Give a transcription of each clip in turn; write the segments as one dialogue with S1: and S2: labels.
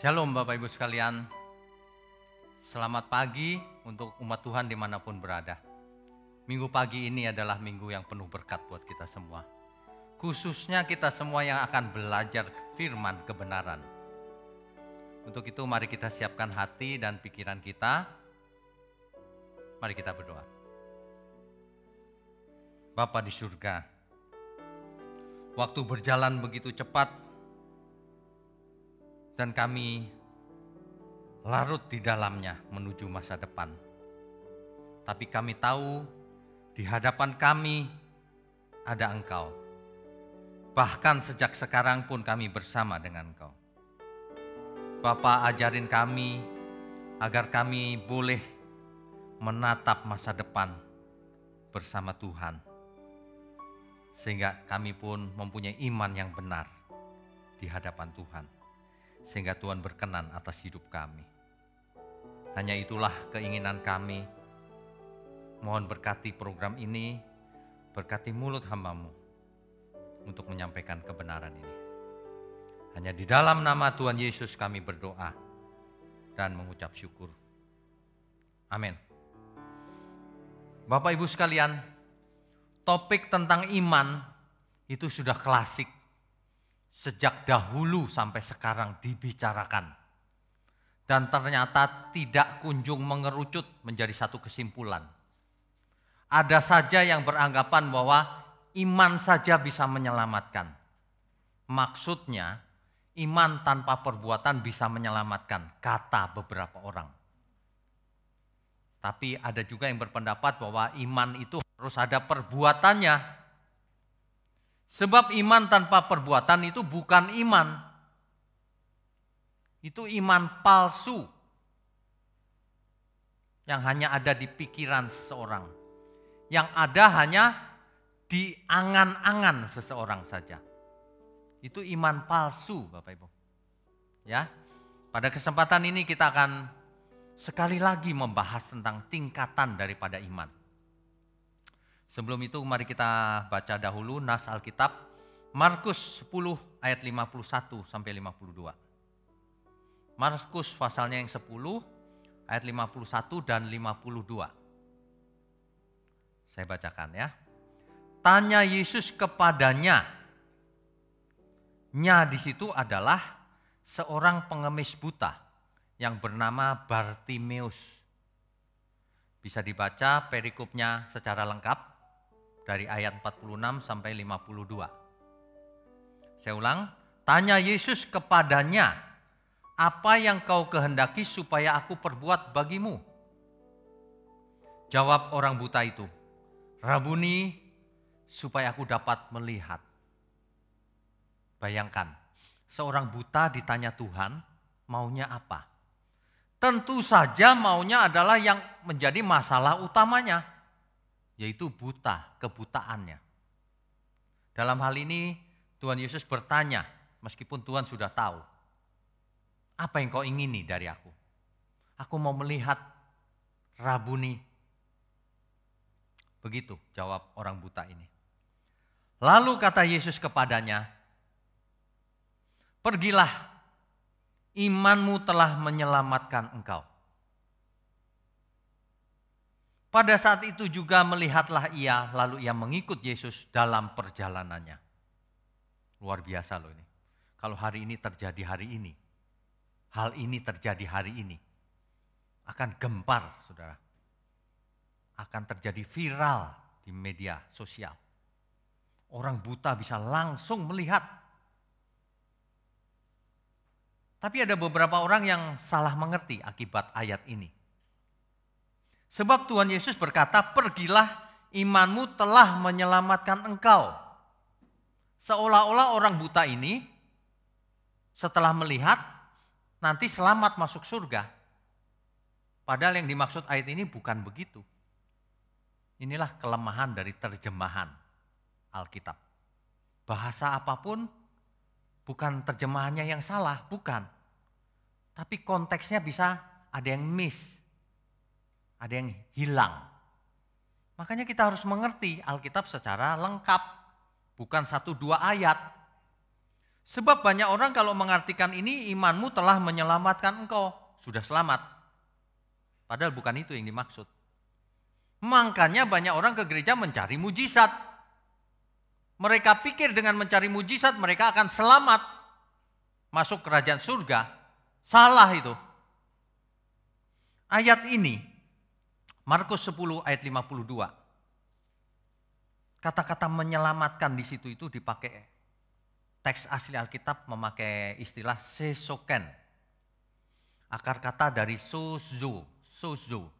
S1: Shalom Bapak Ibu sekalian. Selamat pagi untuk umat Tuhan di mana pun berada. Minggu pagi ini adalah minggu yang penuh berkat buat kita semua. Khususnya kita semua yang akan belajar firman kebenaran. Untuk itu mari kita siapkan hati dan pikiran kita. Mari kita berdoa. Bapa di surga, waktu berjalan begitu cepat dan kami larut di dalamnya menuju masa depan. Tapi kami tahu di hadapan kami ada Engkau. Bahkan sejak sekarang pun kami bersama dengan Engkau. Bapa ajarin kami agar kami boleh menatap masa depan bersama Tuhan. Sehingga kami pun mempunyai iman yang benar di hadapan Tuhan sehingga Tuhan berkenan atas hidup kami. Hanya itulah keinginan kami. Mohon berkati program ini, berkati mulut hambamu untuk menyampaikan kebenaran ini. Hanya di dalam nama Tuhan Yesus kami berdoa dan mengucap syukur. Amin. Bapak Ibu sekalian, topik tentang iman itu sudah klasik sejak dahulu sampai sekarang dibicarakan. Dan ternyata tidak kunjung mengerucut menjadi satu kesimpulan. Ada saja yang beranggapan bahwa iman saja bisa menyelamatkan. Maksudnya, iman tanpa perbuatan bisa menyelamatkan, kata beberapa orang. Tapi ada juga yang berpendapat bahwa iman itu harus ada perbuatannya Sebab iman tanpa perbuatan itu bukan iman. Itu iman palsu. Yang hanya ada di pikiran seseorang. Yang ada hanya di angan-angan seseorang saja. Itu iman palsu Bapak Ibu. Ya. Pada kesempatan ini kita akan sekali lagi membahas tentang tingkatan daripada iman. Sebelum itu mari kita baca dahulu nas Alkitab Markus 10 ayat 51 sampai 52. Markus pasalnya yang 10 ayat 51 dan 52. Saya bacakan ya. Tanya Yesus kepadanya. Nya di situ adalah seorang pengemis buta yang bernama Bartimeus. Bisa dibaca perikopnya secara lengkap dari ayat 46 sampai 52. Saya ulang, tanya Yesus kepadanya, apa yang kau kehendaki supaya aku perbuat bagimu? Jawab orang buta itu, Rabuni, supaya aku dapat melihat. Bayangkan, seorang buta ditanya Tuhan, maunya apa? Tentu saja maunya adalah yang menjadi masalah utamanya, yaitu buta, kebutaannya. Dalam hal ini Tuhan Yesus bertanya, meskipun Tuhan sudah tahu, apa yang kau ingini dari aku? Aku mau melihat Rabuni. Begitu jawab orang buta ini. Lalu kata Yesus kepadanya, Pergilah, imanmu telah menyelamatkan engkau. Pada saat itu juga melihatlah ia, lalu ia mengikut Yesus dalam perjalanannya. Luar biasa loh ini. Kalau hari ini terjadi hari ini, hal ini terjadi hari ini, akan gempar saudara. Akan terjadi viral di media sosial. Orang buta bisa langsung melihat. Tapi ada beberapa orang yang salah mengerti akibat ayat ini. Sebab Tuhan Yesus berkata, pergilah imanmu telah menyelamatkan engkau. Seolah-olah orang buta ini setelah melihat nanti selamat masuk surga. Padahal yang dimaksud ayat ini bukan begitu. Inilah kelemahan dari terjemahan Alkitab. Bahasa apa pun bukan terjemahannya yang salah, bukan. Tapi konteksnya bisa ada yang miss ada yang hilang. Makanya kita harus mengerti Alkitab secara lengkap, bukan satu dua ayat. Sebab banyak orang kalau mengartikan ini imanmu telah menyelamatkan engkau, sudah selamat. Padahal bukan itu yang dimaksud. Makanya banyak orang ke gereja mencari mujizat. Mereka pikir dengan mencari mujizat mereka akan selamat masuk kerajaan surga. Salah itu. Ayat ini Markus 10 ayat 52. Kata-kata menyelamatkan di situ itu dipakai teks asli Alkitab memakai istilah sesoken. Akar kata dari sozo, sozo.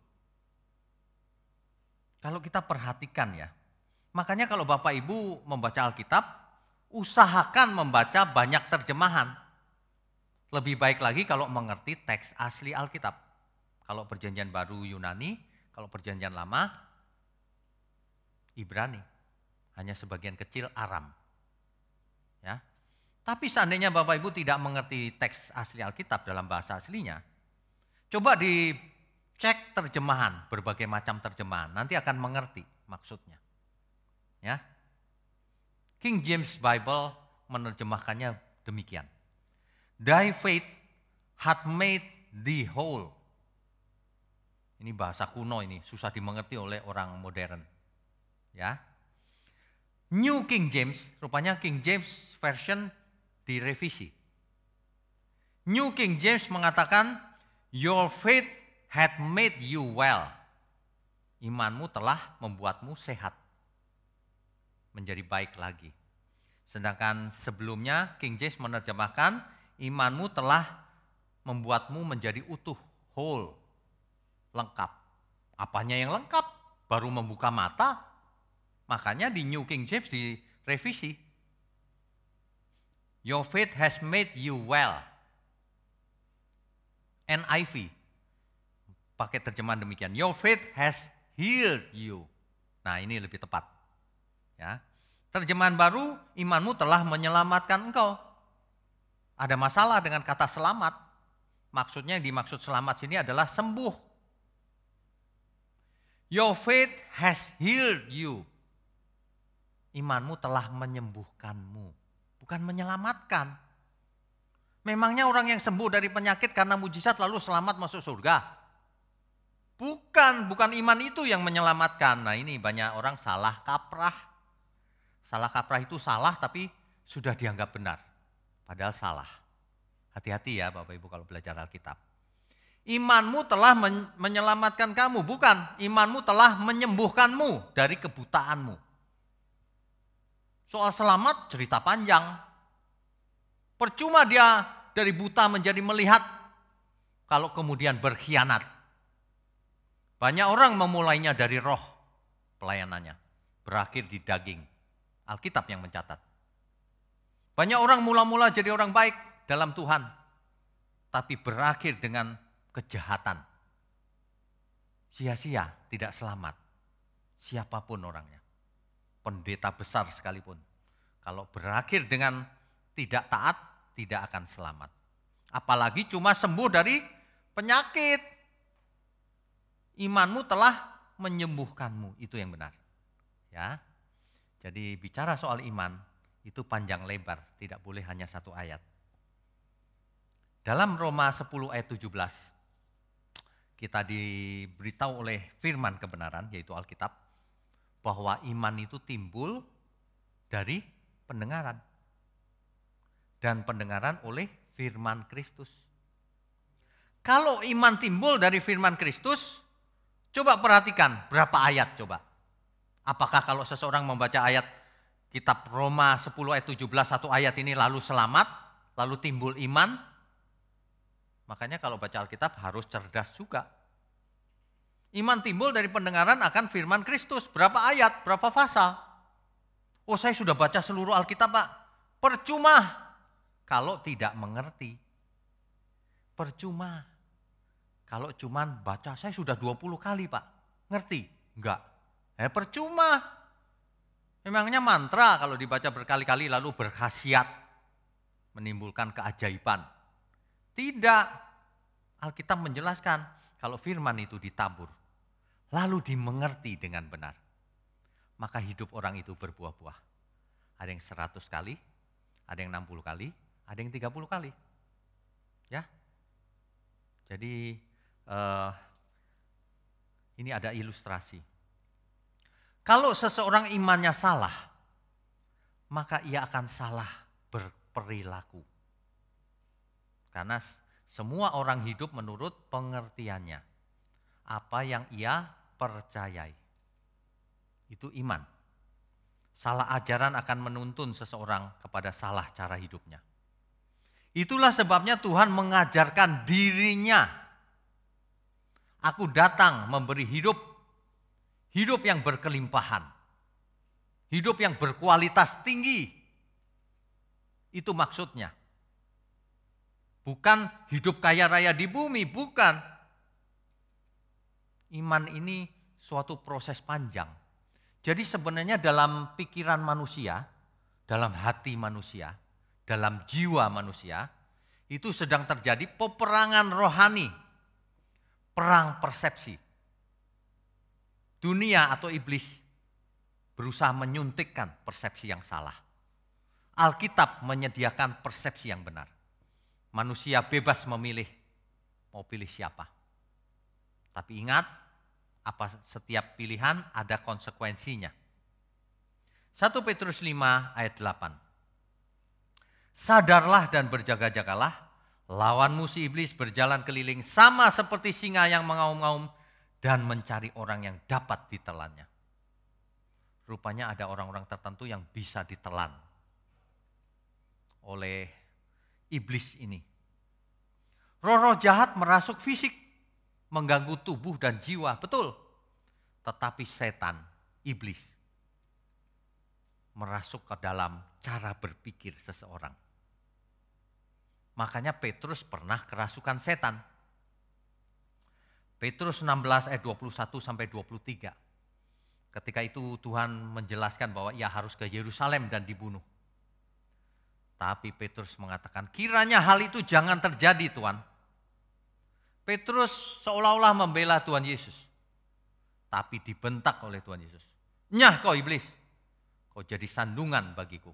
S1: Kalau kita perhatikan ya, makanya kalau Bapak Ibu membaca Alkitab, usahakan membaca banyak terjemahan. Lebih baik lagi kalau mengerti teks asli Alkitab. Kalau perjanjian baru Yunani, kalau perjanjian lama Ibrani. Hanya sebagian kecil Aram. Ya. Tapi seandainya Bapak Ibu tidak mengerti teks asli Alkitab dalam bahasa aslinya, coba dicek terjemahan, berbagai macam terjemahan, nanti akan mengerti maksudnya. Ya. King James Bible menerjemahkannya demikian. Thy faith had made thee whole. Ini bahasa kuno ini, susah dimengerti oleh orang modern. Ya. New King James, rupanya King James version direvisi. New King James mengatakan, Your faith had made you well. Imanmu telah membuatmu sehat. Menjadi baik lagi. Sedangkan sebelumnya King James menerjemahkan, imanmu telah membuatmu menjadi utuh, whole, lengkap. Apanya yang lengkap? Baru membuka mata. Makanya di New King James direvisi Your faith has made you well. NIV pakai terjemahan demikian. Your faith has healed you. Nah, ini lebih tepat. Ya. Terjemahan baru, imanmu telah menyelamatkan engkau. Ada masalah dengan kata selamat. Maksudnya yang dimaksud selamat sini adalah sembuh. Your faith has healed you. Imanmu telah menyembuhkanmu bukan menyelamatkan. Memangnya orang yang sembuh dari penyakit karena mujizat lalu selamat masuk surga? Bukan, bukan iman itu yang menyelamatkan. Nah ini banyak orang salah kaprah. Salah kaprah itu salah tapi sudah dianggap benar. Padahal salah. Hati-hati ya Bapak Ibu kalau belajar Alkitab. Imanmu telah menyelamatkan kamu, bukan. Imanmu telah menyembuhkanmu dari kebutaanmu. Soal selamat cerita panjang. Percuma dia dari buta menjadi melihat kalau kemudian berkhianat. Banyak orang memulainya dari roh pelayanannya. Berakhir di daging. Alkitab yang mencatat. Banyak orang mula-mula jadi orang baik dalam Tuhan. Tapi berakhir dengan kejahatan. Sia-sia tidak selamat. Siapa pun orangnya pendeta besar sekalipun. Kalau berakhir dengan tidak taat, tidak akan selamat. Apalagi cuma sembuh dari penyakit. Imanmu telah menyembuhkanmu, itu yang benar. Ya. Jadi bicara soal iman itu panjang lebar, tidak boleh hanya satu ayat. Dalam Roma 10 ayat 17 kita diberitahu oleh firman kebenaran yaitu Alkitab bahwa iman itu timbul dari pendengaran. Dan pendengaran oleh firman Kristus. Kalau iman timbul dari firman Kristus, coba perhatikan berapa ayat coba. Apakah kalau seseorang membaca ayat kitab Roma 10 ayat 17 satu ayat ini lalu selamat, lalu timbul iman? Makanya kalau baca Alkitab harus cerdas juga. Iman timbul dari pendengaran akan firman Kristus. Berapa ayat, berapa pasal? Oh saya sudah baca seluruh Alkitab Pak. Percuma kalau tidak mengerti. Percuma. Kalau cuman baca, saya sudah 20 kali Pak. Ngerti? Enggak. Eh percuma. Memangnya mantra kalau dibaca berkali-kali lalu berkhasiat menimbulkan keajaiban. Tidak. Alkitab menjelaskan kalau firman itu ditabur lalu dimengerti dengan benar, maka hidup orang itu berbuah-buah. Ada yang seratus kali, Ada yang 60 kali, ada yang 30 kali. Ya. Jadi uh, ini ada ilustrasi. Kalau seseorang imannya salah, maka ia akan salah berperilaku. Karena semua orang hidup menurut pengertiannya. Apa yang ia percayai. Itu iman. Salah ajaran akan menuntun seseorang kepada salah cara hidupnya. Itulah sebabnya Tuhan mengajarkan dirinya. Aku datang memberi hidup, hidup yang berkelimpahan, hidup yang berkualitas tinggi. Itu maksudnya. Bukan hidup kaya raya di bumi, bukan. Iman ini suatu proses panjang. Jadi sebenarnya dalam pikiran manusia, dalam hati manusia, dalam jiwa manusia, itu sedang terjadi peperangan rohani, perang persepsi. Dunia atau iblis berusaha menyuntikkan persepsi yang salah. Alkitab menyediakan persepsi yang benar. Manusia bebas memilih mau pilih siapa. Tapi ingat, apa setiap pilihan ada konsekuensinya. 1 Petrus 5 ayat 8. Sadarlah dan berjaga-jagalah, lawanmu si iblis berjalan keliling sama seperti singa yang mengaum-ngaum dan mencari orang yang dapat ditelannya. Rupanya ada orang-orang tertentu yang bisa ditelan oleh iblis ini. Roh-roh jahat merasuk fisik, mengganggu tubuh dan jiwa, betul. Tetapi setan, iblis, merasuk ke dalam cara berpikir seseorang. Makanya Petrus pernah kerasukan setan. Petrus 16 ayat 21 sampai 23. Ketika itu Tuhan menjelaskan bahwa ia harus ke Yerusalem dan dibunuh. Tapi Petrus mengatakan, kiranya hal itu jangan terjadi Tuhan. Petrus seolah-olah membela Tuhan Yesus. Tapi dibentak oleh Tuhan Yesus. Nyah kau iblis, kau jadi sandungan bagiku.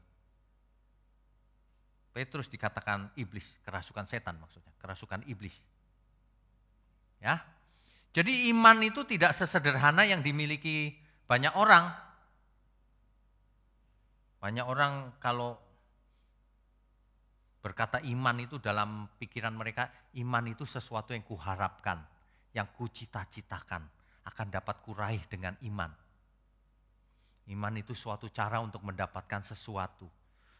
S1: Petrus dikatakan iblis, kerasukan setan maksudnya, kerasukan iblis. Ya. Jadi iman itu tidak sesederhana yang dimiliki banyak orang. Banyak orang kalau berkata iman itu dalam pikiran mereka, iman itu sesuatu yang kuharapkan, yang kucita-citakan, akan dapat kuraih dengan iman. Iman itu suatu cara untuk mendapatkan sesuatu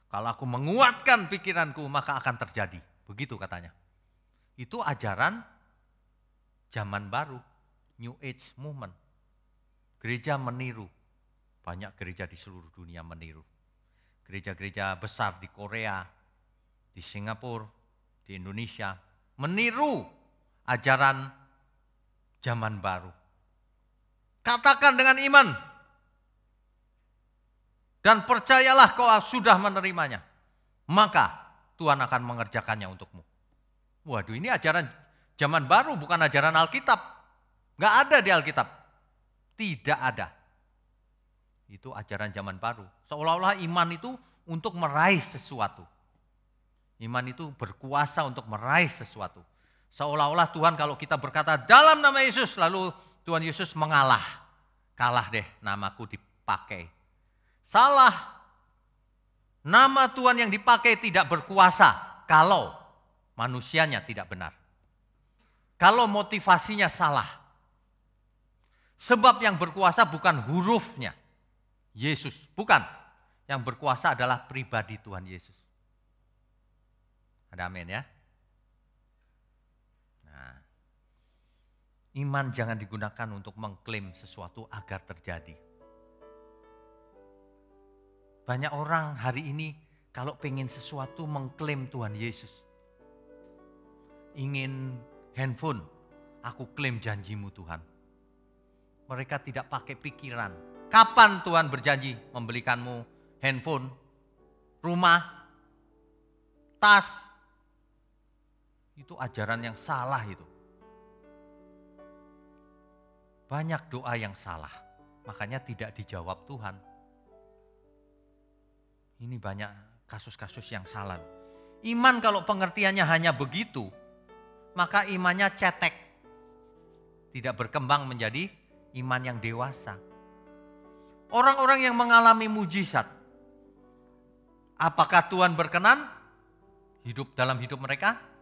S1: kalau aku menguatkan pikiranku maka akan terjadi. Begitu katanya. Itu ajaran zaman baru, New Age Movement. Gereja meniru. Banyak gereja di seluruh dunia meniru. Gereja-gereja besar di Korea, di Singapura, di Indonesia meniru ajaran zaman baru. Katakan dengan iman, dan percayalah kau sudah menerimanya. Maka Tuhan akan mengerjakannya untukmu. Waduh ini ajaran zaman baru bukan ajaran Alkitab. Gak ada di Alkitab. Tidak ada. Itu ajaran zaman baru. Seolah-olah iman itu untuk meraih sesuatu. Iman itu berkuasa untuk meraih sesuatu. Seolah-olah Tuhan kalau kita berkata dalam nama Yesus lalu Tuhan Yesus mengalah. Kalah deh namaku dipakai. Salah. Nama Tuhan yang dipakai tidak berkuasa kalau manusianya tidak benar. Kalau motivasinya salah. Sebab yang berkuasa bukan hurufnya. Yesus, bukan. Yang berkuasa adalah pribadi Tuhan Yesus. Ada amin ya. Nah, iman jangan digunakan untuk mengklaim sesuatu agar terjadi. Banyak orang hari ini kalau pengen sesuatu mengklaim Tuhan Yesus. Ingin handphone, aku klaim janjimu Tuhan. Mereka tidak pakai pikiran. Kapan Tuhan berjanji membelikanmu handphone, rumah, tas? Itu ajaran yang salah itu. Banyak doa yang salah, makanya tidak dijawab Tuhan. Ini banyak kasus-kasus yang salah. Iman kalau pengertiannya hanya begitu, maka imannya cetek. Tidak berkembang menjadi iman yang dewasa. Orang-orang yang mengalami mujizat, apakah Tuhan berkenan hidup dalam hidup mereka?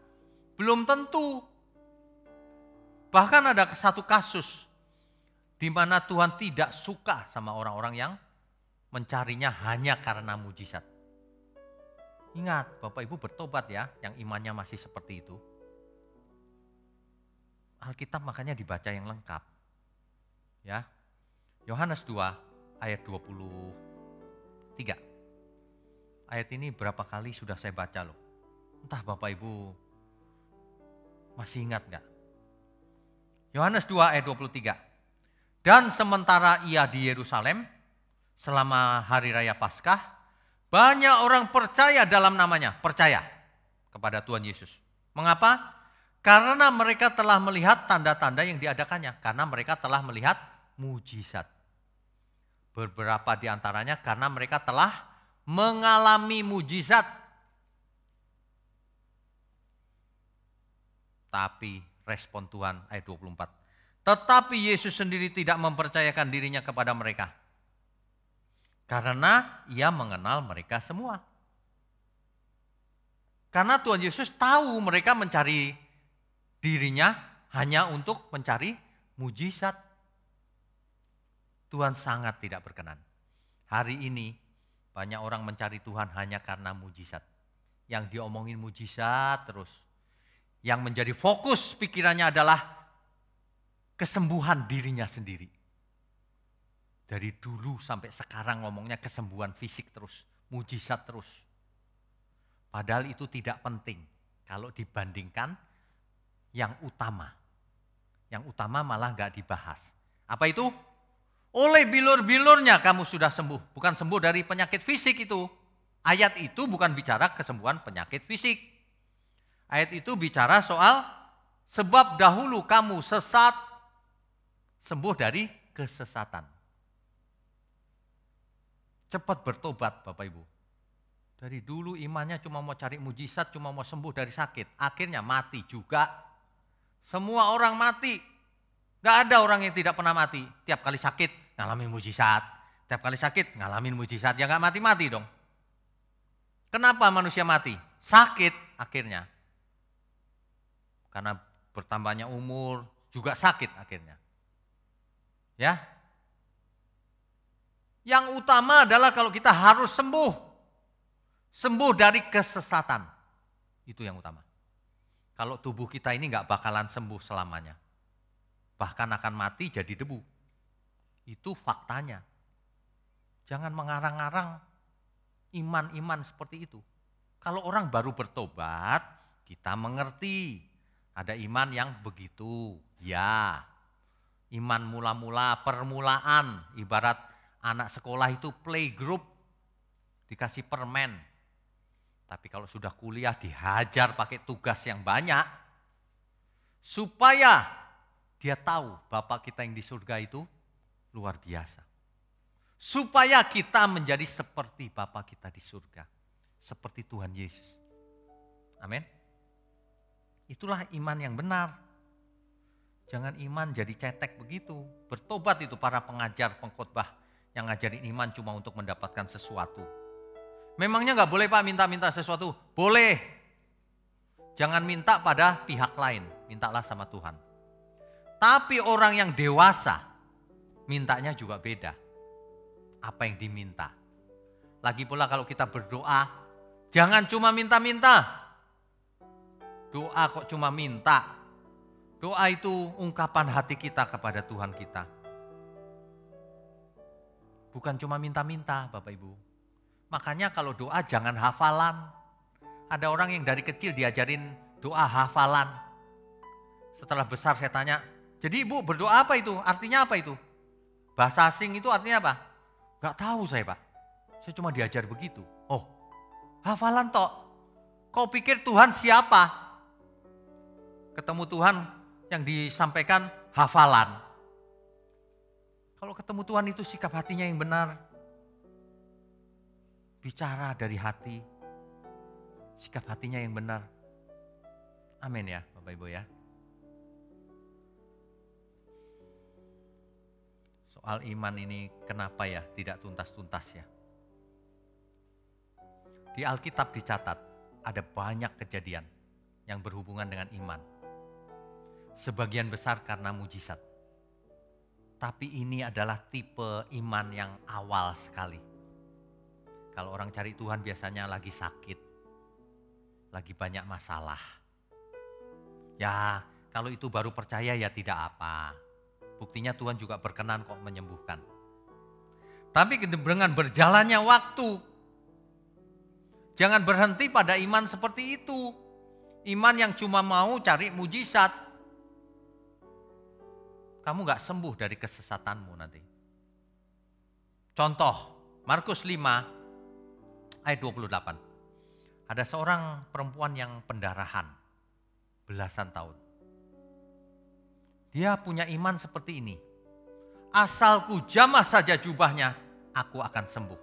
S1: Belum tentu. Bahkan ada satu kasus di mana Tuhan tidak suka sama orang-orang yang mencarinya hanya karena mujizat. Ingat, Bapak Ibu bertobat ya, yang imannya masih seperti itu. Alkitab makanya dibaca yang lengkap. Ya. Yohanes 2 ayat 23. Ayat ini berapa kali sudah saya baca loh. Entah Bapak Ibu masih ingat nggak? Yohanes 2 ayat 23. Dan sementara ia di Yerusalem selama hari raya Paskah, banyak orang percaya dalam namanya, percaya kepada Tuhan Yesus. Mengapa? Karena mereka telah melihat tanda-tanda yang diadakannya, karena mereka telah melihat mujizat. Beberapa di antaranya karena mereka telah mengalami mujizat. Tapi respon Tuhan ayat 24. Tetapi Yesus sendiri tidak mempercayakan dirinya kepada mereka. Karena ia mengenal mereka semua. Karena Tuhan Yesus tahu mereka mencari dirinya hanya untuk mencari mujizat. Tuhan sangat tidak berkenan. Hari ini banyak orang mencari Tuhan hanya karena mujizat. Yang diomongin mujizat terus. Yang menjadi fokus pikirannya adalah kesembuhan dirinya sendiri. Dari dulu sampai sekarang ngomongnya kesembuhan fisik terus, mujizat terus. Padahal itu tidak penting kalau dibandingkan yang utama. Yang utama malah nggak dibahas. Apa itu? Oleh bilur-bilurnya kamu sudah sembuh. Bukan sembuh dari penyakit fisik itu. Ayat itu bukan bicara kesembuhan penyakit fisik. Ayat itu bicara soal sebab dahulu kamu sesat, sembuh dari kesesatan. Cepat bertobat Bapak Ibu. Dari dulu imannya cuma mau cari mujizat, cuma mau sembuh dari sakit. Akhirnya mati juga. Semua orang mati. Gak ada orang yang tidak pernah mati. Tiap kali sakit ngalamin mujizat. Tiap kali sakit ngalamin mujizat. Ya gak mati-mati dong. Kenapa manusia mati? Sakit akhirnya. Karena bertambahnya umur juga sakit akhirnya. Ya. Yang utama adalah kalau kita harus sembuh. Sembuh dari kesesatan. Itu yang utama. Kalau tubuh kita ini nggak bakalan sembuh selamanya. Bahkan akan mati jadi debu. Itu faktanya. Jangan mengarang-arang iman-iman seperti itu. Kalau orang baru bertobat, kita mengerti. Ada iman yang begitu. Ya, iman mula-mula, permulaan, ibarat anak sekolah itu playgroup, dikasih permen. Tapi kalau sudah kuliah dihajar pakai tugas yang banyak, supaya dia tahu Bapak kita yang di surga itu luar biasa. Supaya kita menjadi seperti Bapak kita di surga. Seperti Tuhan Yesus. Amin. Itulah iman yang benar. Jangan iman jadi cetek begitu. Bertobat itu para pengajar, pengkhotbah yang ngajarin iman cuma untuk mendapatkan sesuatu. Memangnya nggak boleh Pak minta-minta sesuatu? Boleh. Jangan minta pada pihak lain, mintalah sama Tuhan. Tapi orang yang dewasa, mintanya juga beda. Apa yang diminta. Lagi pula kalau kita berdoa, jangan cuma minta-minta. Doa kok cuma minta, Doa itu ungkapan hati kita kepada Tuhan kita. Bukan cuma minta-minta Bapak Ibu. Makanya kalau doa jangan hafalan. Ada orang yang dari kecil diajarin doa hafalan. Setelah besar saya tanya, jadi ibu berdoa apa itu? Artinya apa itu? Bahasa asing itu artinya apa? Gak tahu saya pak. Saya cuma diajar begitu. Oh, hafalan toh. Kau pikir Tuhan siapa? Ketemu Tuhan yang disampaikan hafalan. Kalau ketemu Tuhan itu sikap hatinya yang benar. Bicara dari hati, sikap hatinya yang benar. Amin ya Bapak Ibu ya. Soal iman ini kenapa ya tidak tuntas-tuntas ya? Di Alkitab dicatat ada banyak kejadian yang berhubungan dengan iman. Sebagian besar karena mujizat. Tapi ini adalah tipe iman yang awal sekali. Kalau orang cari Tuhan biasanya lagi sakit, lagi banyak masalah. Ya, kalau itu baru percaya ya tidak apa. Buktinya Tuhan juga berkenan kok menyembuhkan. Tapi dengan berjalannya waktu, jangan berhenti pada iman seperti itu. Iman yang cuma mau cari mujizat. Kamu gak sembuh dari kesesatanmu nanti. Contoh, Markus 5 ayat 28. Ada seorang perempuan yang pendarahan belasan tahun. Dia punya iman seperti ini. Asalku jamah saja jubahnya, aku akan sembuh.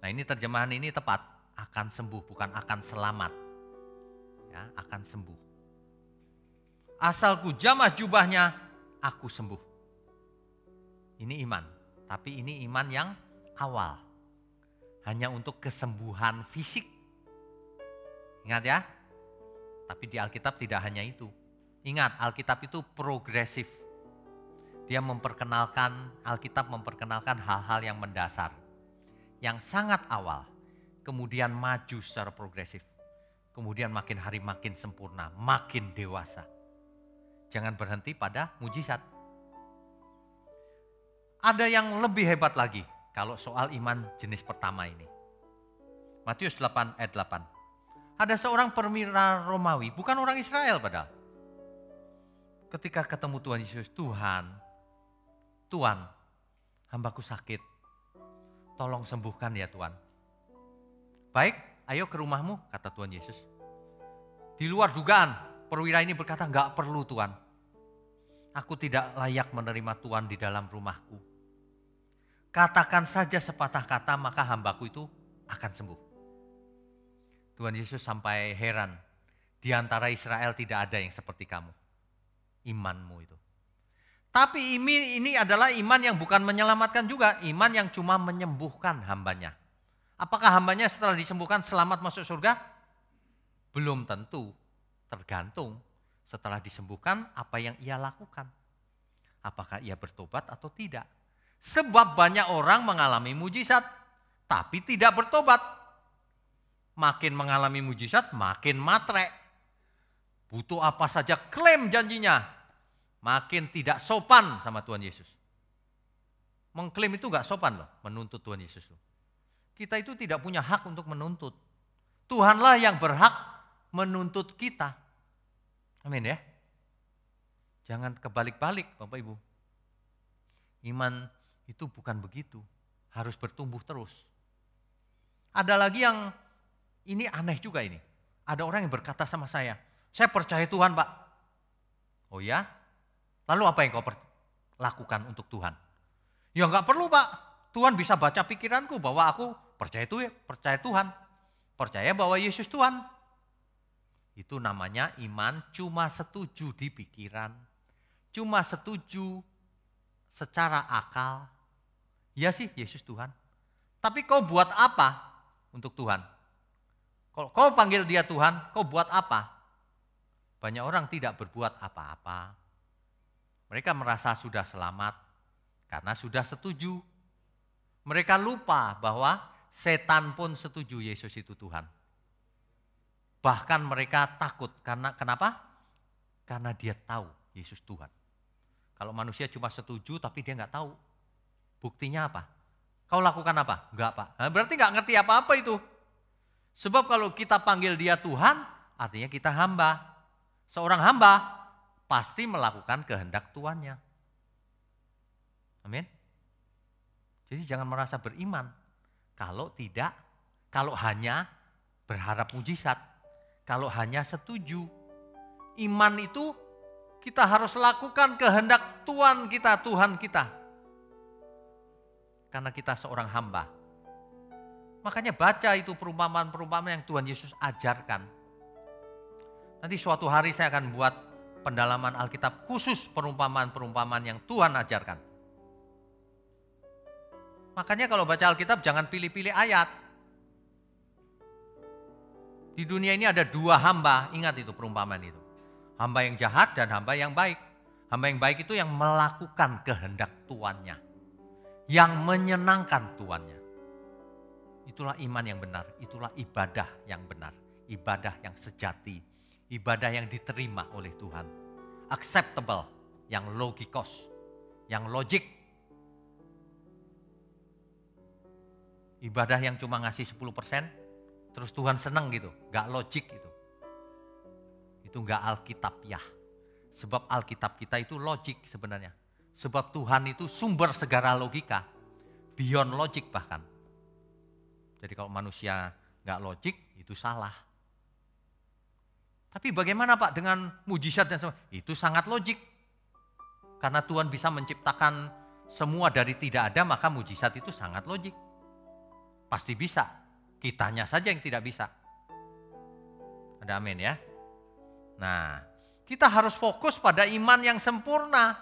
S1: Nah ini terjemahan ini tepat, akan sembuh bukan akan selamat. Ya, akan sembuh. Asalku jamah jubahnya, aku sembuh. Ini iman, tapi ini iman yang awal hanya untuk kesembuhan fisik. Ingat ya, tapi di Alkitab tidak hanya itu. Ingat, Alkitab itu progresif. Dia memperkenalkan, Alkitab memperkenalkan hal-hal yang mendasar. Yang sangat awal, kemudian maju secara progresif. Kemudian makin hari makin sempurna, makin dewasa. Jangan berhenti pada mujizat. Ada yang lebih hebat lagi, kalau soal iman jenis pertama ini. Matius 8 ayat 8. Ada seorang perwira Romawi, bukan orang Israel padahal. Ketika ketemu Tuhan Yesus, Tuhan, Tuhan, hambaku sakit, tolong sembuhkan ya Tuhan. Baik, ayo ke rumahmu, kata Tuhan Yesus. Di luar dugaan, perwira ini berkata, enggak perlu Tuhan. Aku tidak layak menerima Tuhan di dalam rumahku Katakan saja sepatah kata maka hambaku itu akan sembuh. Tuhan Yesus sampai heran. Di antara Israel tidak ada yang seperti kamu. Imanmu itu. Tapi ini, ini adalah iman yang bukan menyelamatkan juga. Iman yang cuma menyembuhkan hambanya. Apakah hambanya setelah disembuhkan selamat masuk surga? Belum tentu. Tergantung setelah disembuhkan apa yang ia lakukan. Apakah ia bertobat atau tidak. Sebab banyak orang mengalami mujizat, tapi tidak bertobat. Makin mengalami mujizat, makin matre. Butuh apa saja klaim janjinya. Makin tidak sopan sama Tuhan Yesus. Mengklaim itu gak sopan loh, menuntut Tuhan Yesus. Kita itu tidak punya hak untuk menuntut. Tuhanlah yang berhak menuntut kita. Amin ya. Jangan kebalik-balik Bapak Ibu. Iman itu bukan begitu. Harus bertumbuh terus. Ada lagi yang ini aneh juga ini. Ada orang yang berkata sama saya, saya percaya Tuhan pak. Oh ya? Lalu apa yang kau lakukan untuk Tuhan? Ya nggak perlu pak. Tuhan bisa baca pikiranku bahwa aku percaya itu percaya Tuhan. Percaya bahwa Yesus Tuhan. Itu namanya iman cuma setuju di pikiran. Cuma setuju secara akal, Ya sih Yesus Tuhan. Tapi kau buat apa untuk Tuhan? Kalau kau panggil dia Tuhan, kau buat apa? Banyak orang tidak berbuat apa-apa. Mereka merasa sudah selamat karena sudah setuju. Mereka lupa bahwa setan pun setuju Yesus itu Tuhan. Bahkan mereka takut karena kenapa? Karena dia tahu Yesus Tuhan. Kalau manusia cuma setuju tapi dia nggak tahu Buktinya apa? Kau lakukan apa? Enggak pak. Nah, berarti nggak ngerti apa-apa itu. Sebab kalau kita panggil dia Tuhan, artinya kita hamba. Seorang hamba pasti melakukan kehendak Tuannya. Amin. Jadi jangan merasa beriman. Kalau tidak, kalau hanya berharap mujizat. Kalau hanya setuju. Iman itu kita harus lakukan kehendak Tuhan kita, Tuhan kita karena kita seorang hamba. Makanya baca itu perumpamaan-perumpamaan yang Tuhan Yesus ajarkan. Nanti suatu hari saya akan buat pendalaman Alkitab khusus perumpamaan-perumpamaan yang Tuhan ajarkan. Makanya kalau baca Alkitab jangan pilih-pilih ayat. Di dunia ini ada dua hamba, ingat itu perumpamaan itu. Hamba yang jahat dan hamba yang baik. Hamba yang baik itu yang melakukan kehendak tuannya. Yang menyenangkan tuannya. Itulah iman yang benar, itulah ibadah yang benar. Ibadah yang sejati, ibadah yang diterima oleh Tuhan. Acceptable, yang logikos, yang logik. Ibadah yang cuma ngasih 10%, terus Tuhan senang gitu, gak logik itu. Itu gak Alkitab ya. Sebab Alkitab kita itu logik sebenarnya. Sebab Tuhan itu sumber segala logika, beyond logik bahkan. Jadi kalau manusia gak logik, itu salah. Tapi bagaimana Pak dengan mujizat dan semua? Itu sangat logik. Karena Tuhan bisa menciptakan semua dari tidak ada, maka mujizat itu sangat logik. Pasti bisa. Kitanya saja yang tidak bisa. Ada amin ya. Nah, kita harus fokus pada iman yang sempurna.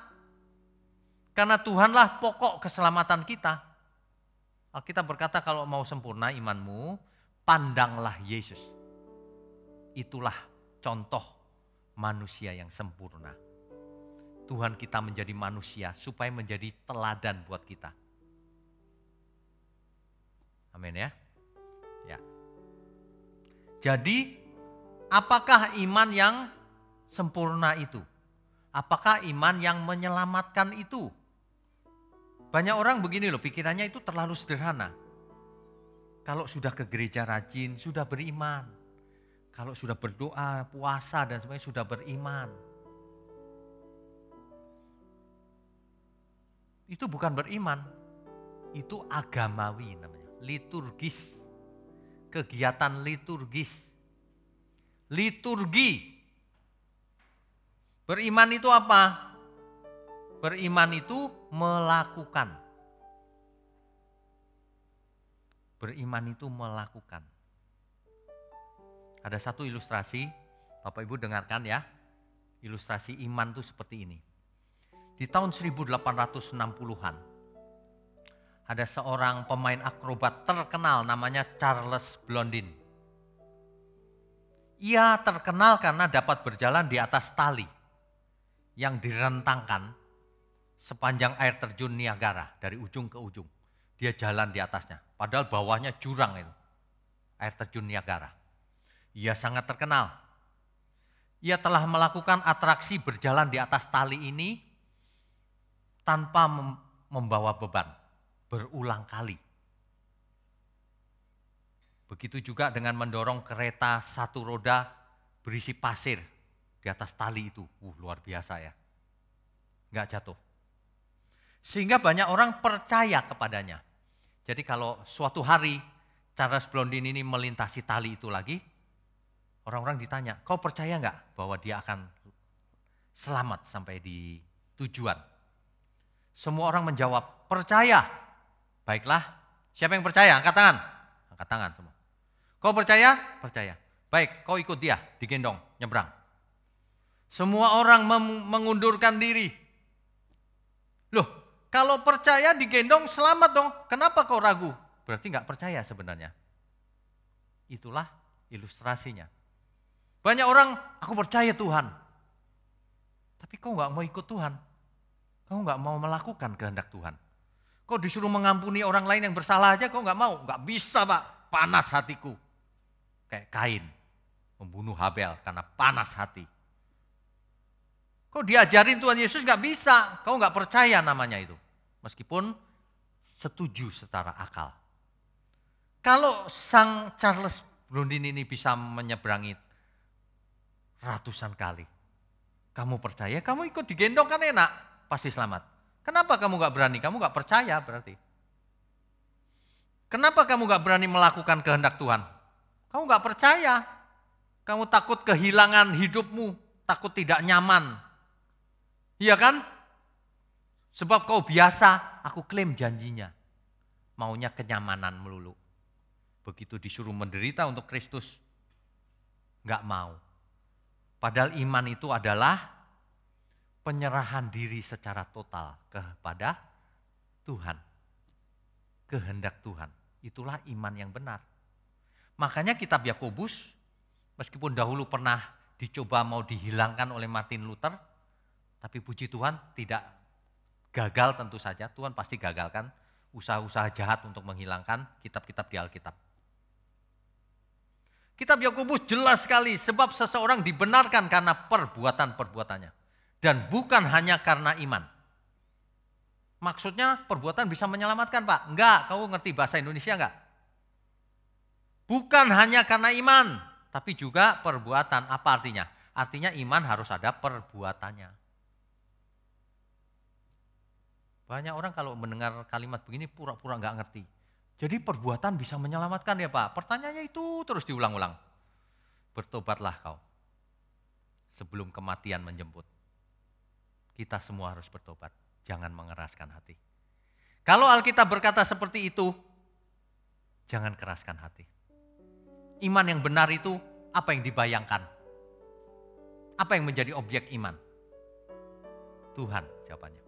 S1: Karena Tuhanlah pokok keselamatan kita. Alkitab berkata kalau mau sempurna imanmu, pandanglah Yesus. Itulah contoh manusia yang sempurna. Tuhan kita menjadi manusia supaya menjadi teladan buat kita. Amin ya. Ya. Jadi apakah iman yang sempurna itu? Apakah iman yang menyelamatkan itu? Banyak orang begini loh, pikirannya itu terlalu sederhana. Kalau sudah ke gereja rajin, sudah beriman. Kalau sudah berdoa, puasa dan semuanya sudah beriman. Itu bukan beriman, itu agamawi namanya, liturgis. Kegiatan liturgis. Liturgi. Beriman itu apa? Beriman itu melakukan. Beriman itu melakukan. Ada satu ilustrasi, Bapak Ibu dengarkan ya. Ilustrasi iman itu seperti ini. Di tahun 1860-an, ada seorang pemain akrobat terkenal namanya Charles Blondin. Ia terkenal karena dapat berjalan di atas tali yang direntangkan sepanjang air terjun Niagara dari ujung ke ujung. Dia jalan di atasnya, padahal bawahnya jurang itu. Air terjun Niagara. Ia sangat terkenal. Ia telah melakukan atraksi berjalan di atas tali ini tanpa membawa beban, berulang kali. Begitu juga dengan mendorong kereta satu roda berisi pasir di atas tali itu. Uh, luar biasa ya. Enggak jatuh. Sehingga banyak orang percaya kepadanya. Jadi kalau suatu hari Charles Blondin ini melintasi tali itu lagi, Orang-orang ditanya, kau percaya nggak bahwa dia akan selamat sampai di tujuan? Semua orang menjawab, percaya. Baiklah, siapa yang percaya? Angkat tangan. Angkat tangan semua. Kau percaya? Percaya. Baik, kau ikut dia, digendong, nyebrang. Semua orang mengundurkan diri. Loh, kalau percaya digendong selamat dong. Kenapa kau ragu? Berarti nggak percaya sebenarnya. Itulah ilustrasinya. Banyak orang, aku percaya Tuhan. Tapi kau nggak mau ikut Tuhan. Kau nggak mau melakukan kehendak Tuhan. Kau disuruh mengampuni orang lain yang bersalah aja kau nggak mau. Nggak bisa pak, panas hatiku. Kayak Kain, membunuh Habel karena panas hati. Kau diajarin Tuhan Yesus nggak bisa, kau nggak percaya namanya itu. Meskipun setuju secara akal. Kalau sang Charles Blondin ini bisa menyeberangi ratusan kali. Kamu percaya, kamu ikut digendong kan enak, pasti selamat. Kenapa kamu gak berani? Kamu gak percaya berarti. Kenapa kamu gak berani melakukan kehendak Tuhan? Kamu gak percaya. Kamu takut kehilangan hidupmu, takut tidak nyaman. Iya kan? Sebab kau biasa, aku klaim janjinya. Maunya kenyamanan melulu. begitu disuruh menderita untuk Kristus, nggak mau. Padahal iman itu adalah penyerahan diri secara total kepada Tuhan. Kehendak Tuhan. Itulah iman yang benar. Makanya kitab Yakobus, meskipun dahulu pernah dicoba mau dihilangkan oleh Martin Luther, tapi puji Tuhan tidak gagal tentu saja. Tuhan pasti gagalkan usaha-usaha jahat untuk menghilangkan kitab-kitab di Alkitab. Kitab Yakobus jelas sekali sebab seseorang dibenarkan karena perbuatan-perbuatannya dan bukan hanya karena iman. Maksudnya perbuatan bisa menyelamatkan Pak? Enggak, kamu ngerti bahasa Indonesia enggak? Bukan hanya karena iman, tapi juga perbuatan. Apa artinya? Artinya iman harus ada perbuatannya. Banyak orang kalau mendengar kalimat begini pura-pura enggak ngerti. Jadi perbuatan bisa menyelamatkan ya Pak. Pertanyaannya itu terus diulang-ulang. Bertobatlah kau sebelum kematian menjemput. Kita semua harus bertobat, jangan mengeraskan hati. Kalau Alkitab berkata seperti itu, jangan keraskan hati. Iman yang benar itu apa yang dibayangkan? Apa yang menjadi objek iman? Tuhan jawabannya.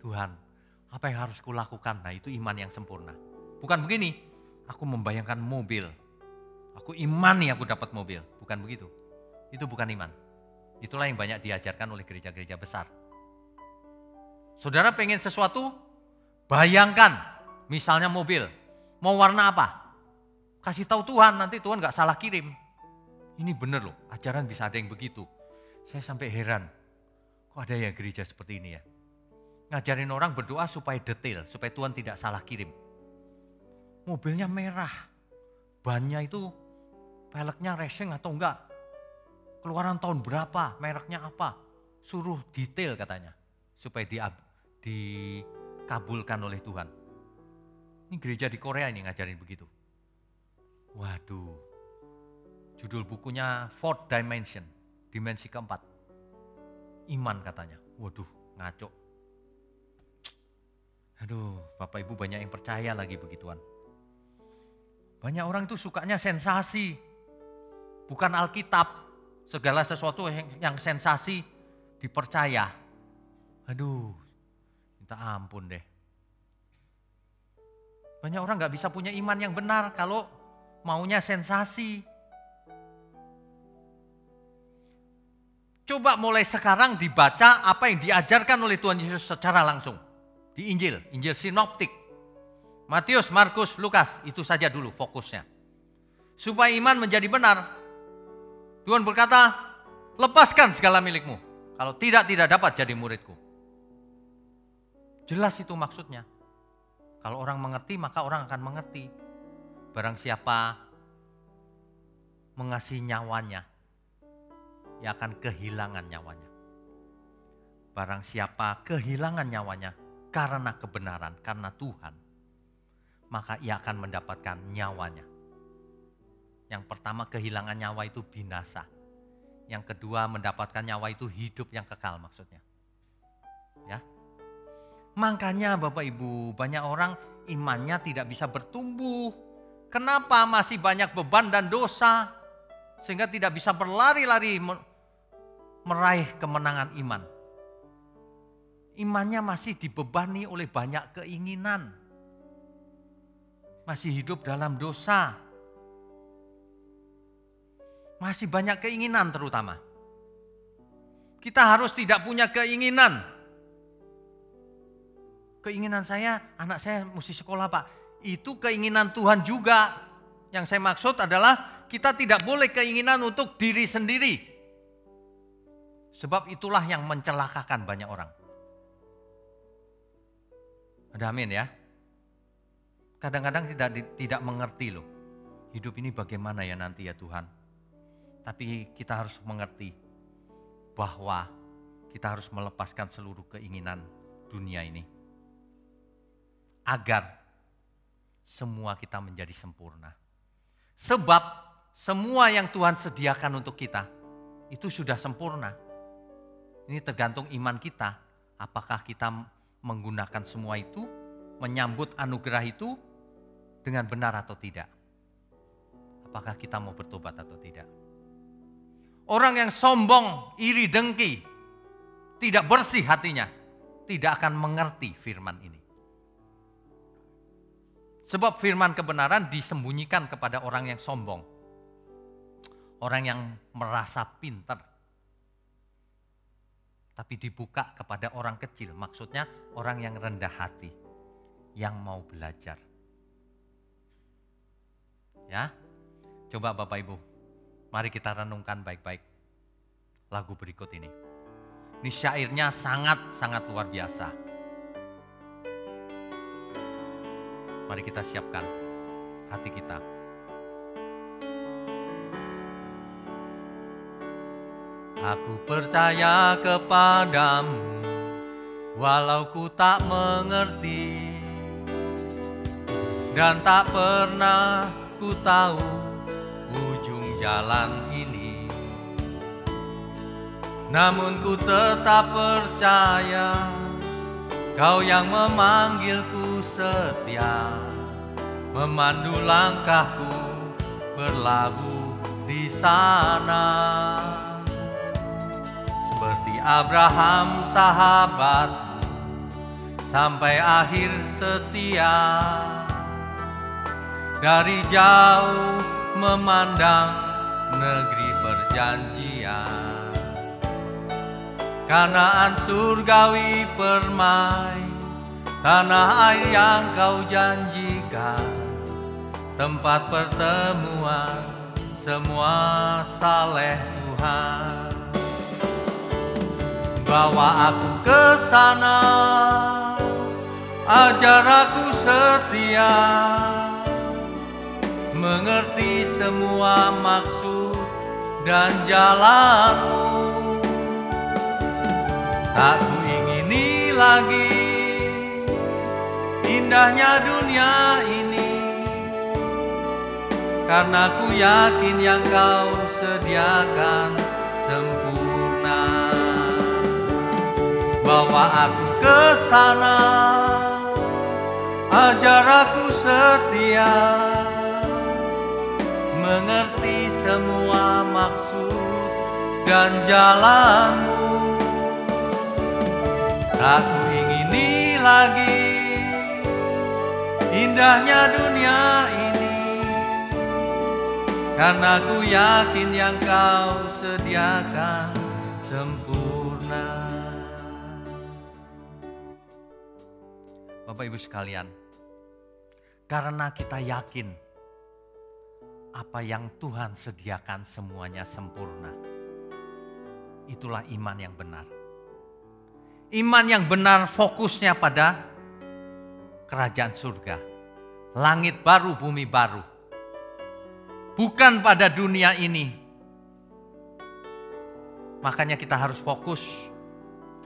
S1: Tuhan, apa yang harus kulakukan? Nah itu iman yang sempurna. Bukan begini, aku membayangkan mobil. Aku iman nih aku dapat mobil. Bukan begitu. Itu bukan iman. Itulah yang banyak diajarkan oleh gereja-gereja besar. Saudara pengen sesuatu, bayangkan. Misalnya mobil, mau warna apa? Kasih tahu Tuhan, nanti Tuhan gak salah kirim. Ini benar loh, ajaran bisa ada yang begitu. Saya sampai heran, kok ada ya gereja seperti ini ya? Ngajarin orang berdoa supaya detail, supaya Tuhan tidak salah kirim mobilnya merah. Bannya itu peleknya racing atau enggak. Keluaran tahun berapa, mereknya apa. Suruh detail katanya. Supaya di, dikabulkan oleh Tuhan. Ini gereja di Korea ini ngajarin begitu. Waduh. Judul bukunya Fourth Dimension. Dimensi keempat. Iman katanya. Waduh, ngaco. Aduh, Bapak Ibu banyak yang percaya lagi begituan. Banyak orang itu sukanya sensasi. Bukan Alkitab. Segala sesuatu yang sensasi dipercaya. Aduh, minta ampun deh. Banyak orang gak bisa punya iman yang benar kalau maunya sensasi. Coba mulai sekarang dibaca apa yang diajarkan oleh Tuhan Yesus secara langsung. Di Injil, Injil Sinoptik. Matius, Markus, Lukas, itu saja dulu fokusnya. Supaya iman menjadi benar. Tuhan berkata, lepaskan segala milikmu. Kalau tidak, tidak dapat jadi muridku. Jelas itu maksudnya. Kalau orang mengerti, maka orang akan mengerti. Barang siapa mengasihi nyawanya, ia akan kehilangan nyawanya. Barang siapa kehilangan nyawanya karena kebenaran, karena Tuhan, maka ia akan mendapatkan nyawanya. Yang pertama kehilangan nyawa itu binasa. Yang kedua mendapatkan nyawa itu hidup yang kekal maksudnya. Ya. Makanya Bapak Ibu, banyak orang imannya tidak bisa bertumbuh. Kenapa masih banyak beban dan dosa sehingga tidak bisa berlari-lari meraih kemenangan iman. Imannya masih dibebani oleh banyak keinginan masih hidup dalam dosa. Masih banyak keinginan terutama. Kita harus tidak punya keinginan. Keinginan saya, anak saya mesti sekolah pak. Itu keinginan Tuhan juga. Yang saya maksud adalah kita tidak boleh keinginan untuk diri sendiri. Sebab itulah yang mencelakakan banyak orang. Ada amin ya kadang-kadang tidak tidak mengerti loh. Hidup ini bagaimana ya nanti ya Tuhan. Tapi kita harus mengerti bahwa kita harus melepaskan seluruh keinginan dunia ini. Agar semua kita menjadi sempurna. Sebab semua yang Tuhan sediakan untuk kita itu sudah sempurna. Ini tergantung iman kita. Apakah kita menggunakan semua itu, menyambut anugerah itu, dengan benar atau tidak. apakah kita mau bertobat atau tidak. Orang yang sombong, iri dengki, tidak bersih hatinya, tidak akan mengerti firman ini. Sebab firman kebenaran disembunyikan kepada orang yang sombong. Orang yang merasa pintar. Tapi dibuka kepada orang kecil, maksudnya orang yang rendah hati, yang mau belajar. Ya, coba Bapak Ibu, mari kita renungkan baik-baik lagu berikut ini. Ini syairnya sangat-sangat luar biasa. Mari kita siapkan hati kita. Aku percaya kepadamu, walau ku tak mengerti, dan tak pernah ku tahu jalan ini. Namun ku tetap percaya Kau yang memanggilku setia Memandu langkahku berlabuh di sana Seperti Abraham sahabatmu Sampai akhir setia Dari jauh memandang negeri perjanjian. Kanaan surgawi permai Tanah air yang kau janjikan. Tempat pertemuan semua saleh Tuhan. Bawa aku ke sana Ajar aku setia. Mengerti semua maksud dan jalanmu. Tak ku ingini lagi indahnya dunia ini. Karena ku yakin yang kau sediakan sempurna. Bawa aku ke sana Ajar aku setia Mengerti semua maksud dan jalanmu. Aku ingini lagi indahnya dunia ini. Karena ku yakin yang kau sediakan sempurna. Bapak Ibu sekalian Karena kita yakin apa yang Tuhan sediakan semuanya sempurna Itulah iman yang benar Iman yang benar fokusnya pada kerajaan surga. Langit baru, bumi baru. Bukan pada dunia ini. Makanya kita harus fokus.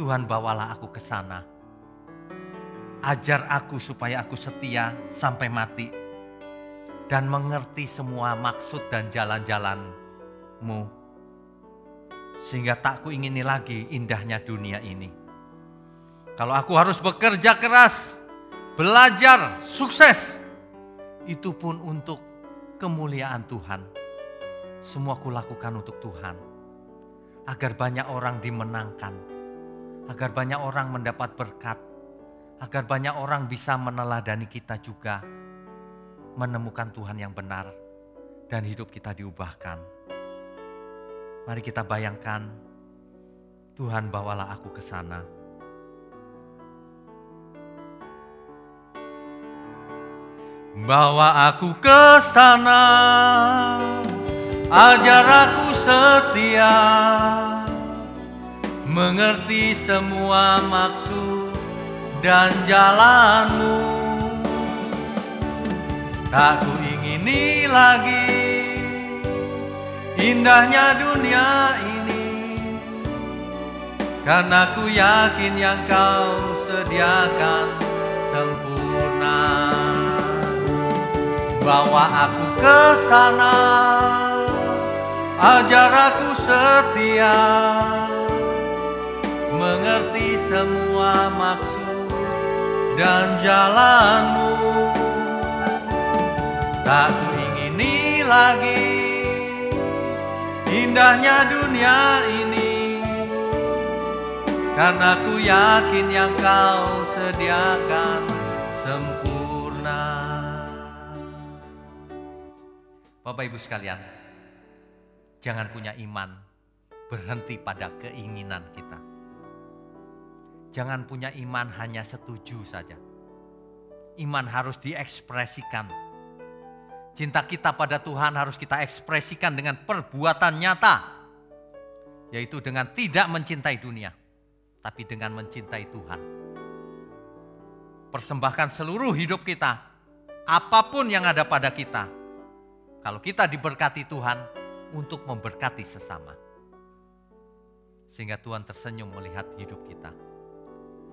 S1: Tuhan bawalah aku ke sana. Ajar aku supaya aku setia sampai mati. Dan mengerti semua maksud dan jalan-jalanmu. Sehingga tak ku ingini lagi indahnya dunia ini kalau aku harus bekerja keras, belajar, sukses, itu pun untuk kemuliaan Tuhan. Semua kulakukan untuk Tuhan. Agar banyak orang dimenangkan. Agar banyak orang mendapat berkat. Agar banyak orang bisa meneladani kita juga. Menemukan Tuhan yang benar. Dan hidup kita diubahkan. Mari kita bayangkan, Tuhan bawalah aku ke sana Bawa aku ke sana, ajar aku setia, mengerti semua maksud dan jalanmu. Tak ku ingini lagi. Indahnya dunia ini, karena ku yakin yang kau sediakan sempurna. Bawa aku ke sana. Ajar aku setia. Mengerti semua maksud dan jalanmu tak ingini lagi indahnya dunia ini. Karena ku yakin yang kau sediakan sempurna. Bapak Ibu sekalian jangan punya iman berhenti pada keinginan kita. Jangan punya iman hanya setuju saja. Iman harus diekspresikan Cinta kita pada Tuhan harus kita ekspresikan dengan perbuatan nyata, yaitu dengan tidak mencintai dunia, tapi dengan mencintai Tuhan. Persembahkan seluruh hidup kita, apa pun yang ada pada kita. Kalau kita diberkati Tuhan untuk memberkati sesama. Sehingga Tuhan tersenyum melihat hidup kita.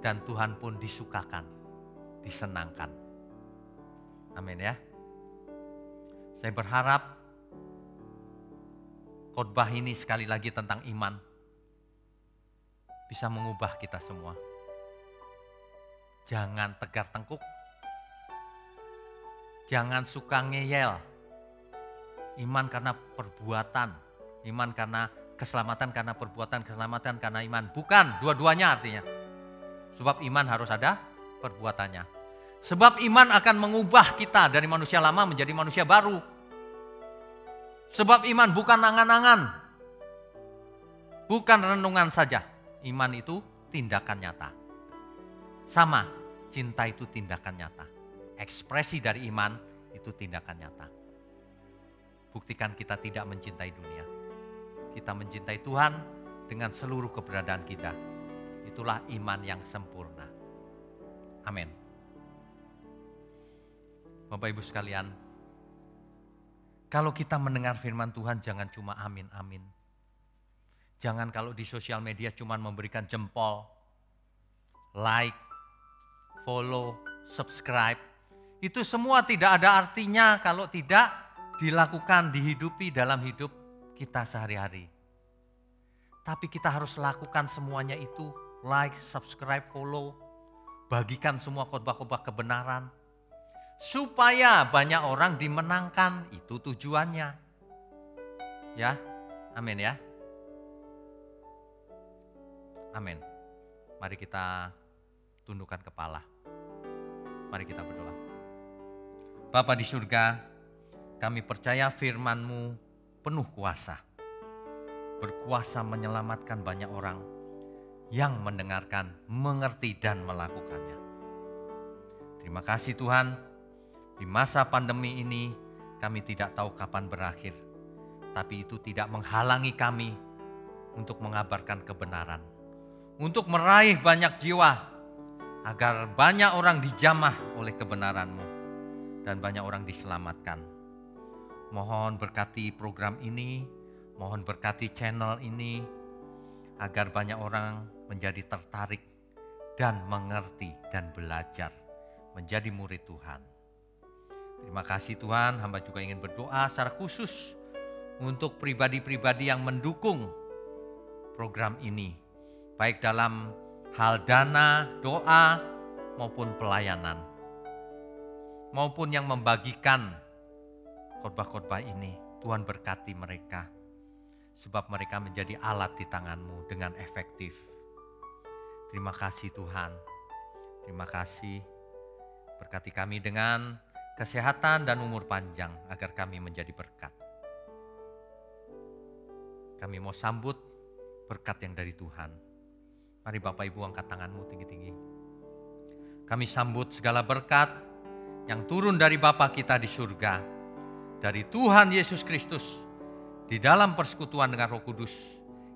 S1: Dan Tuhan pun disukakan, disenangkan. Amin ya. Saya berharap khotbah ini sekali lagi tentang iman bisa mengubah kita semua. Jangan tegar tengkuk. Jangan suka ngeyel. Iman karena perbuatan, iman karena keselamatan karena perbuatan, keselamatan karena iman. Bukan, dua-duanya artinya. Sebab iman harus ada perbuatannya. Sebab iman akan mengubah kita dari manusia lama menjadi manusia baru. Sebab iman bukan angan-angan. Bukan renungan saja. Iman itu tindakan nyata. Sama, cinta itu tindakan nyata. Ekspresi dari iman itu tindakan nyata. Buktikan kita tidak mencintai dunia. Kita mencintai Tuhan dengan seluruh keberadaan kita. Itulah iman yang sempurna. Amin. Bapak Ibu sekalian, kalau kita mendengar firman Tuhan jangan cuma amin amin. Jangan kalau di sosial media cuma memberikan jempol, like, follow, subscribe. Itu semua tidak ada artinya kalau tidak dilakukan, dihidupi dalam hidup kita sehari-hari. Tapi kita harus lakukan semuanya itu, like, subscribe, follow, bagikan semua khotbah-khotbah kebenaran, supaya banyak orang dimenangkan. Itu tujuannya. Ya, amin ya. Amin. Mari kita tundukkan kepala. Mari kita berdoa. Bapa di surga, kami percaya firman-Mu penuh kuasa. Berkuasa menyelamatkan banyak orang yang mendengarkan, mengerti dan melakukannya. Terima kasih Tuhan, di masa pandemi ini kami tidak tahu kapan berakhir, tapi itu tidak menghalangi kami untuk mengabarkan kebenaran, untuk meraih banyak jiwa, agar banyak orang dijamah oleh kebenaran-Mu dan banyak orang diselamatkan. Mohon berkati program ini, mohon berkati channel ini, agar banyak orang menjadi tertarik dan mengerti dan belajar menjadi murid Tuhan. Terima kasih Tuhan, hamba juga ingin berdoa secara khusus untuk pribadi-pribadi yang mendukung program ini. Baik dalam hal dana, doa, maupun pelayanan. Maupun yang membagikan khotbah-khotbah ini. Tuhan berkati mereka. Sebab mereka menjadi alat di tanganmu dengan efektif. Terima kasih Tuhan. Terima kasih. Berkati kami dengan kesehatan dan umur panjang agar kami menjadi berkat. Kami mau sambut berkat yang dari Tuhan. Mari Bapak Ibu angkat tanganmu tinggi-tinggi. Kami sambut segala berkat yang turun dari Bapa kita di surga. Dari Tuhan Yesus Kristus. Di dalam persekutuan dengan roh kudus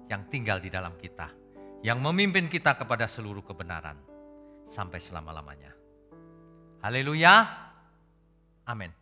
S1: yang tinggal di dalam kita. Yang memimpin kita kepada seluruh kebenaran. Sampai selama-lamanya. Haleluya. Amin.